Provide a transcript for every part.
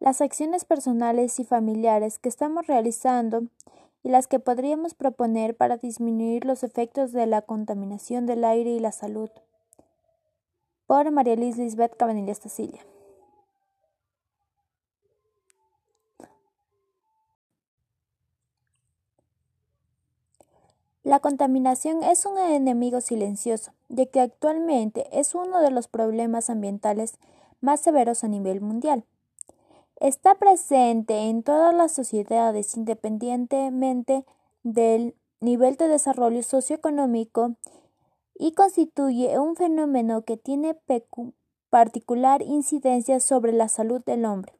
las acciones personales y familiares que estamos realizando y las que podríamos proponer para disminuir los efectos de la contaminación del aire y la salud. Por María Liz Lisbeth Cabanilla Estacilla. La contaminación es un enemigo silencioso, ya que actualmente es uno de los problemas ambientales más severos a nivel mundial. Está presente en todas las sociedades independientemente del nivel de desarrollo socioeconómico y constituye un fenómeno que tiene particular incidencia sobre la salud del hombre,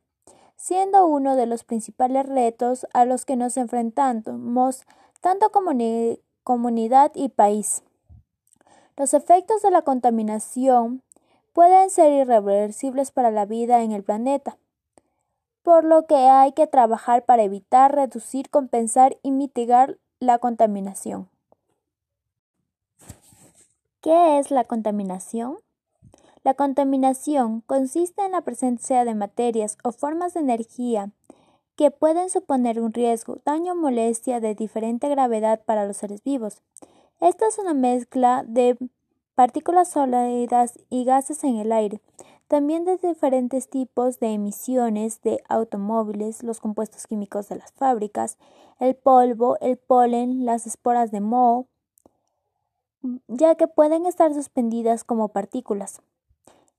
siendo uno de los principales retos a los que nos enfrentamos tanto como comunidad y país. Los efectos de la contaminación pueden ser irreversibles para la vida en el planeta, por lo que hay que trabajar para evitar, reducir, compensar y mitigar la contaminación. ¿Qué es la contaminación? La contaminación consiste en la presencia de materias o formas de energía que pueden suponer un riesgo, daño o molestia de diferente gravedad para los seres vivos. Esta es una mezcla de partículas sólidas y gases en el aire, también de diferentes tipos de emisiones de automóviles, los compuestos químicos de las fábricas, el polvo, el polen, las esporas de moho, ya que pueden estar suspendidas como partículas.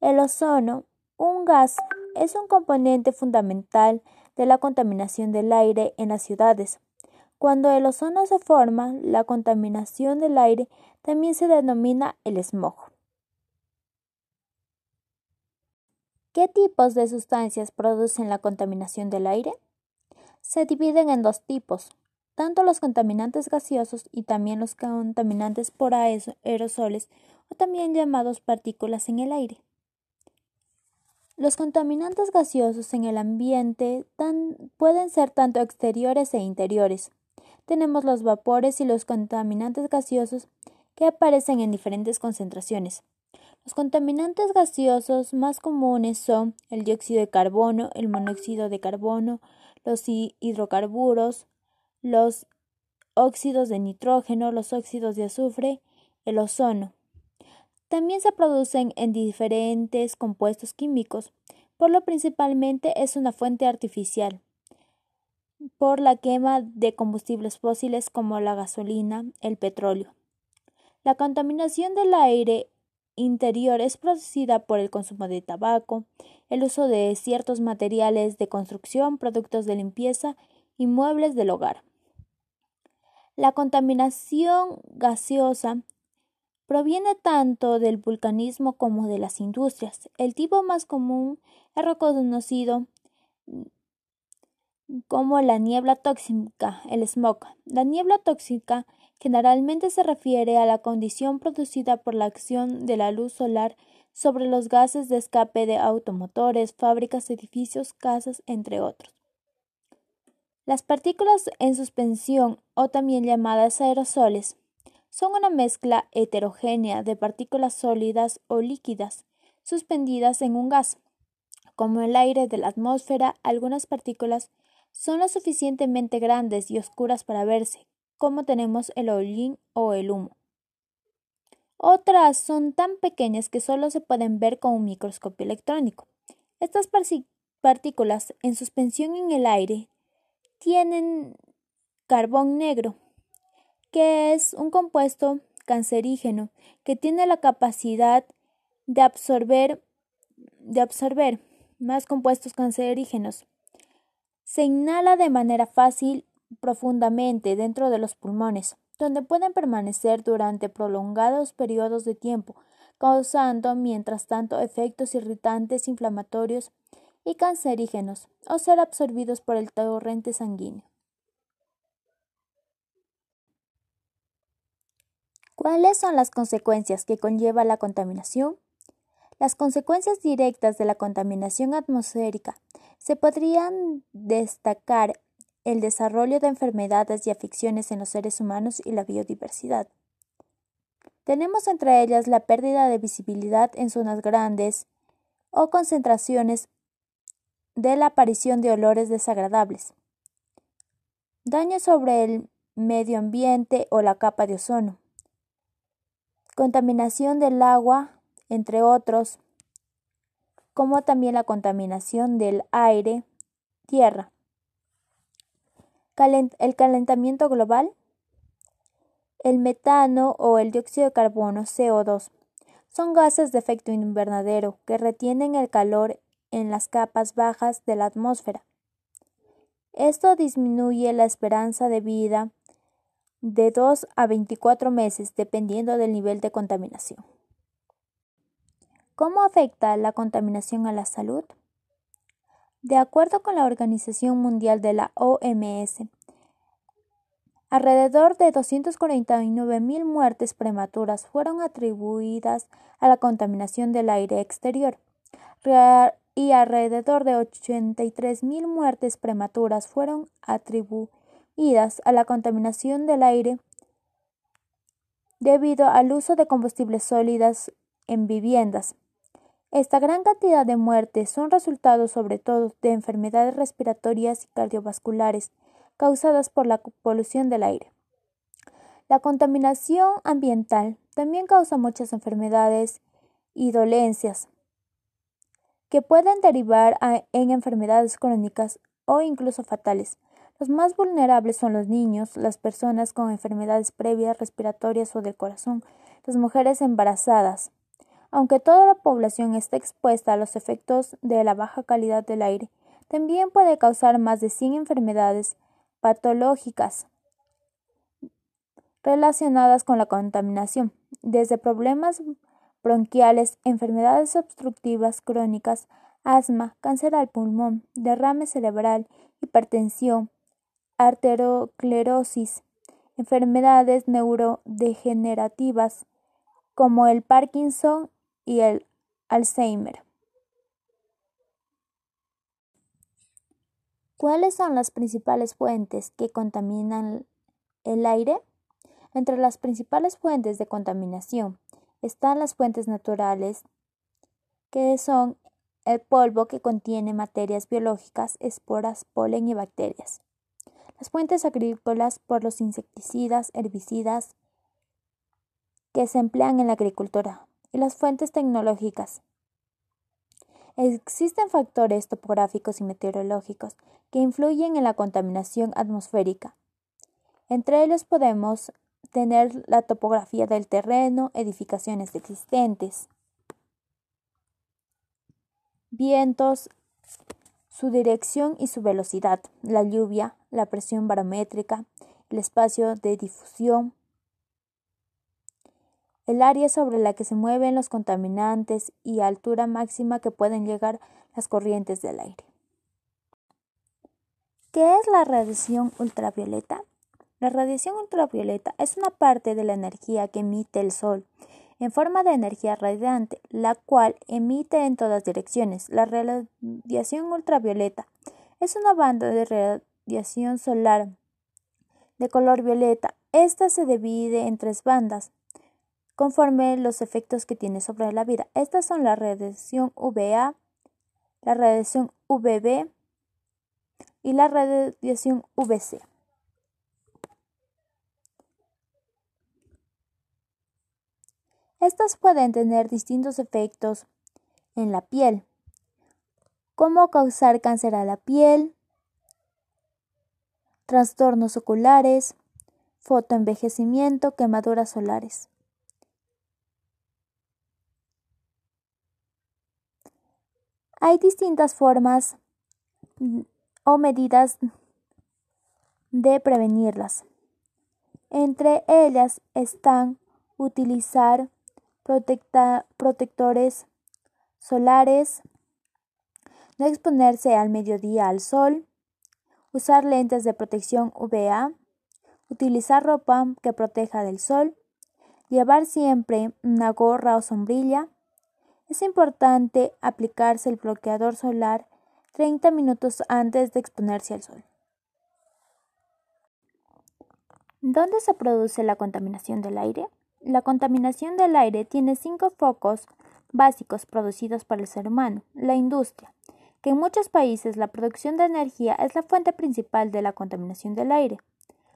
El ozono, un gas, es un componente fundamental de la contaminación del aire en las ciudades. Cuando el ozono se forma, la contaminación del aire también se denomina el smog. ¿Qué tipos de sustancias producen la contaminación del aire? Se dividen en dos tipos, tanto los contaminantes gaseosos y también los contaminantes por aerosoles o también llamados partículas en el aire. Los contaminantes gaseosos en el ambiente pueden ser tanto exteriores e interiores. Tenemos los vapores y los contaminantes gaseosos que aparecen en diferentes concentraciones. Los contaminantes gaseosos más comunes son el dióxido de carbono, el monóxido de carbono, los hidrocarburos, los óxidos de nitrógeno, los óxidos de azufre, el ozono. También se producen en diferentes compuestos químicos, por lo principalmente es una fuente artificial por la quema de combustibles fósiles como la gasolina, el petróleo. La contaminación del aire interior es producida por el consumo de tabaco, el uso de ciertos materiales de construcción, productos de limpieza y muebles del hogar. La contaminación gaseosa proviene tanto del vulcanismo como de las industrias. El tipo más común es reconocido como la niebla tóxica, el smog. La niebla tóxica generalmente se refiere a la condición producida por la acción de la luz solar sobre los gases de escape de automotores, fábricas, edificios, casas, entre otros. Las partículas en suspensión, o también llamadas aerosoles, son una mezcla heterogénea de partículas sólidas o líquidas suspendidas en un gas. Como el aire de la atmósfera, algunas partículas son lo suficientemente grandes y oscuras para verse, como tenemos el hollín o el humo. Otras son tan pequeñas que solo se pueden ver con un microscopio electrónico. Estas partículas en suspensión en el aire tienen carbón negro, que es un compuesto cancerígeno que tiene la capacidad de absorber, de absorber más compuestos cancerígenos. Se inhala de manera fácil profundamente dentro de los pulmones, donde pueden permanecer durante prolongados periodos de tiempo, causando mientras tanto efectos irritantes, inflamatorios y cancerígenos, o ser absorbidos por el torrente sanguíneo. ¿Cuáles son las consecuencias que conlleva la contaminación? Las consecuencias directas de la contaminación atmosférica se podrían destacar el desarrollo de enfermedades y afecciones en los seres humanos y la biodiversidad. Tenemos entre ellas la pérdida de visibilidad en zonas grandes o concentraciones de la aparición de olores desagradables, daño sobre el medio ambiente o la capa de ozono, contaminación del agua, entre otros, como también la contaminación del aire, tierra, el calentamiento global, el metano o el dióxido de carbono CO2 son gases de efecto invernadero que retienen el calor en las capas bajas de la atmósfera. Esto disminuye la esperanza de vida de 2 a 24 meses dependiendo del nivel de contaminación. ¿Cómo afecta la contaminación a la salud? De acuerdo con la Organización Mundial de la OMS, alrededor de 249.000 muertes prematuras fueron atribuidas a la contaminación del aire exterior y alrededor de 83.000 muertes prematuras fueron atribuidas a la contaminación del aire debido al uso de combustibles sólidos en viviendas, esta gran cantidad de muertes son resultados sobre todo de enfermedades respiratorias y cardiovasculares causadas por la polución del aire. La contaminación ambiental también causa muchas enfermedades y dolencias que pueden derivar en enfermedades crónicas o incluso fatales. Los más vulnerables son los niños, las personas con enfermedades previas respiratorias o del corazón, las mujeres embarazadas, aunque toda la población está expuesta a los efectos de la baja calidad del aire, también puede causar más de 100 enfermedades patológicas relacionadas con la contaminación, desde problemas bronquiales, enfermedades obstructivas crónicas, asma, cáncer al pulmón, derrame cerebral, hipertensión, arteriosclerosis, enfermedades neurodegenerativas como el Parkinson y el Alzheimer. ¿Cuáles son las principales fuentes que contaminan el aire? Entre las principales fuentes de contaminación están las fuentes naturales, que son el polvo que contiene materias biológicas, esporas, polen y bacterias. Las fuentes agrícolas por los insecticidas, herbicidas que se emplean en la agricultura, y las fuentes tecnológicas. Existen factores topográficos y meteorológicos que influyen en la contaminación atmosférica. Entre ellos podemos tener la topografía del terreno, edificaciones existentes, vientos, su dirección y su velocidad, la lluvia, la presión barométrica, el espacio de difusión, el área sobre la que se mueven los contaminantes y altura máxima que pueden llegar las corrientes del aire. ¿Qué es la radiación ultravioleta? La radiación ultravioleta es una parte de la energía que emite el Sol en forma de energía radiante, la cual emite en todas direcciones. La radiación ultravioleta es una banda de radiación solar de color violeta. Esta se divide en tres bandas, conforme los efectos que tiene sobre la vida. Estas son la radiación UVA, la radiación UVB y la radiación UVC. Estas pueden tener distintos efectos en la piel, como causar cáncer a la piel, trastornos oculares, fotoenvejecimiento, quemaduras solares. Hay distintas formas mm, o medidas de prevenirlas. Entre ellas están utilizar protectores solares, no exponerse al mediodía al sol, usar lentes de protección UVA, utilizar ropa que proteja del sol, llevar siempre una gorra o sombrilla, es importante aplicarse el bloqueador solar 30 minutos antes de exponerse al sol. ¿Dónde se produce la contaminación del aire? La contaminación del aire tiene cinco focos básicos producidos por el ser humano. La industria. que en muchos países la producción de energía es la fuente principal de la contaminación del aire.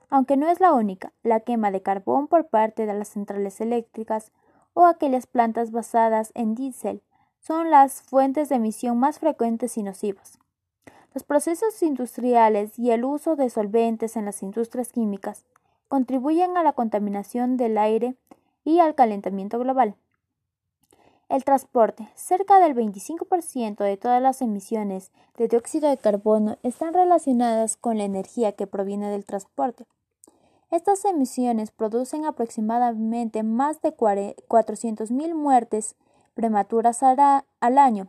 Aunque no es la única, la quema de carbón por parte de las centrales eléctricas o aquellas plantas basadas en diésel son las fuentes de emisión más frecuentes y nocivas. Los procesos industriales y el uso de solventes en las industrias químicas contribuyen a la contaminación del aire y al calentamiento global. El transporte. Cerca del 25% de todas las emisiones de dióxido de carbono están relacionadas con la energía que proviene del transporte. Estas emisiones producen aproximadamente más de 400.000 muertes prematuras al año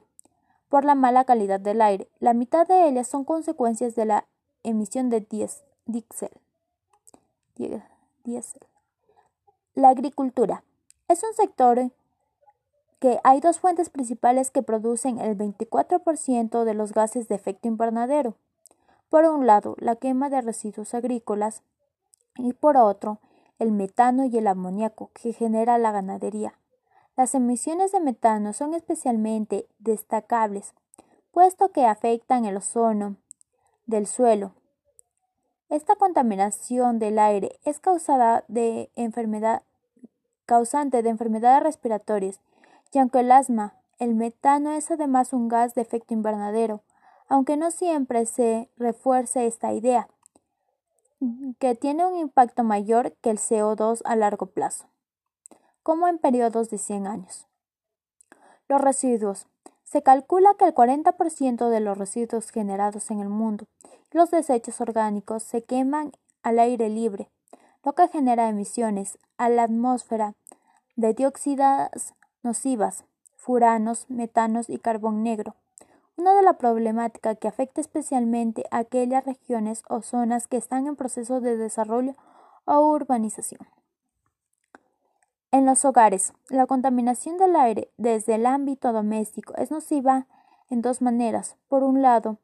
por la mala calidad del aire. La mitad de ellas son consecuencias de la emisión de diésel. La agricultura es un sector que hay dos fuentes principales que producen el 24% de los gases de efecto invernadero. Por un lado, la quema de residuos agrícolas y por otro, el metano y el amoníaco que genera la ganadería. Las emisiones de metano son especialmente destacables, puesto que afectan el ozono del suelo. Esta contaminación del aire es causada de enfermedad, causante de enfermedades respiratorias, y aunque el asma, el metano es además un gas de efecto invernadero, aunque no siempre se refuerce esta idea que tiene un impacto mayor que el CO2 a largo plazo, como en periodos de 100 años. Los residuos. Se calcula que el 40% de los residuos generados en el mundo los desechos orgánicos se queman al aire libre, lo que genera emisiones a la atmósfera de dióxidas nocivas, furanos, metanos y carbón negro, una de las problemáticas que afecta especialmente a aquellas regiones o zonas que están en proceso de desarrollo o urbanización. En los hogares, la contaminación del aire desde el ámbito doméstico es nociva en dos maneras. Por un lado,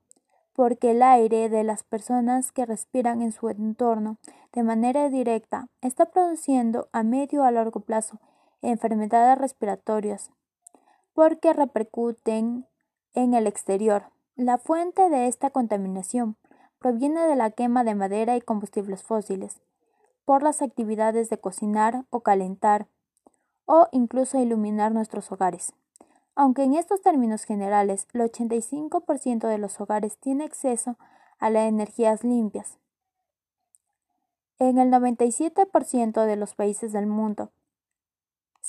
porque el aire de las personas que respiran en su entorno de manera directa está produciendo a medio a largo plazo enfermedades respiratorias, porque repercuten en el exterior. La fuente de esta contaminación proviene de la quema de madera y combustibles fósiles, por las actividades de cocinar o calentar, o incluso iluminar nuestros hogares. Aunque en estos términos generales el 85% de los hogares tiene acceso a las energías limpias. En el 97% de los países del mundo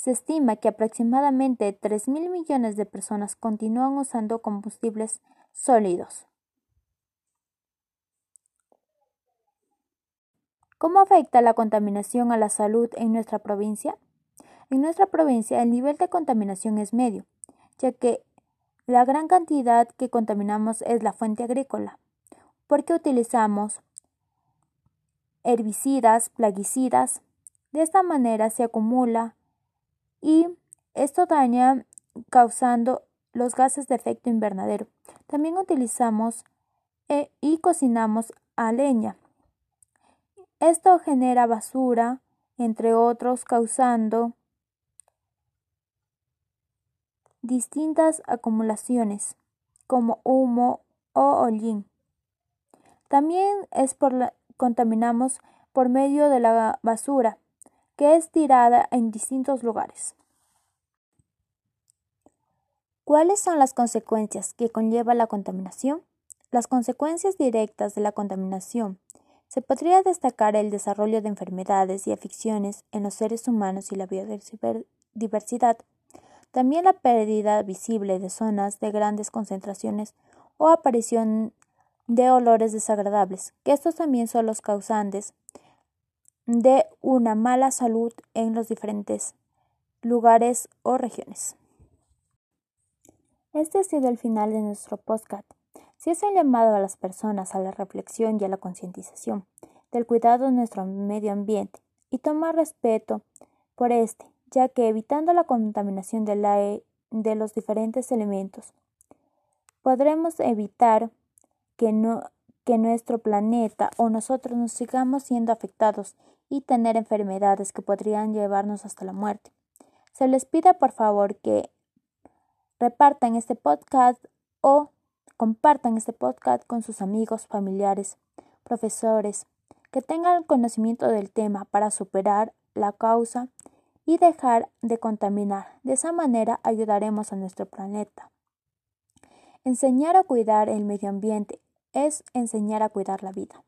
se estima que aproximadamente 3.000 millones de personas continúan usando combustibles sólidos. ¿Cómo afecta la contaminación a la salud en nuestra provincia? En nuestra provincia el nivel de contaminación es medio, ya que la gran cantidad que contaminamos es la fuente agrícola, porque utilizamos herbicidas, plaguicidas. De esta manera se acumula y esto daña causando los gases de efecto invernadero. También utilizamos eh, y cocinamos a leña. Esto genera basura, entre otros, causando distintas acumulaciones como humo o hollín. También es por la, contaminamos por medio de la basura, que es tirada en distintos lugares. ¿Cuáles son las consecuencias que conlleva la contaminación? Las consecuencias directas de la contaminación. Se podría destacar el desarrollo de enfermedades y afecciones en los seres humanos y la biodiversidad. También la pérdida visible de zonas de grandes concentraciones o aparición de olores desagradables, que estos también son los causantes de una mala salud en los diferentes lugares o regiones. Este ha sido el final de nuestro podcast. Si es un llamado a las personas a la reflexión y a la concientización del cuidado de nuestro medio ambiente y tomar respeto por este, ya que evitando la contaminación del aire de los diferentes elementos, podremos evitar que no que nuestro planeta o nosotros nos sigamos siendo afectados y tener enfermedades que podrían llevarnos hasta la muerte. Se les pide por favor que repartan este podcast o compartan este podcast con sus amigos, familiares, profesores, que tengan conocimiento del tema para superar la causa y dejar de contaminar. De esa manera ayudaremos a nuestro planeta. Enseñar a cuidar el medio ambiente es enseñar a cuidar la vida.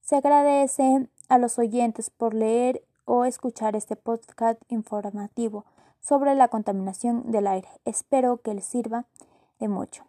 Se agradece a los oyentes por leer o escuchar este podcast informativo sobre la contaminación del aire. Espero que les sirva de mucho.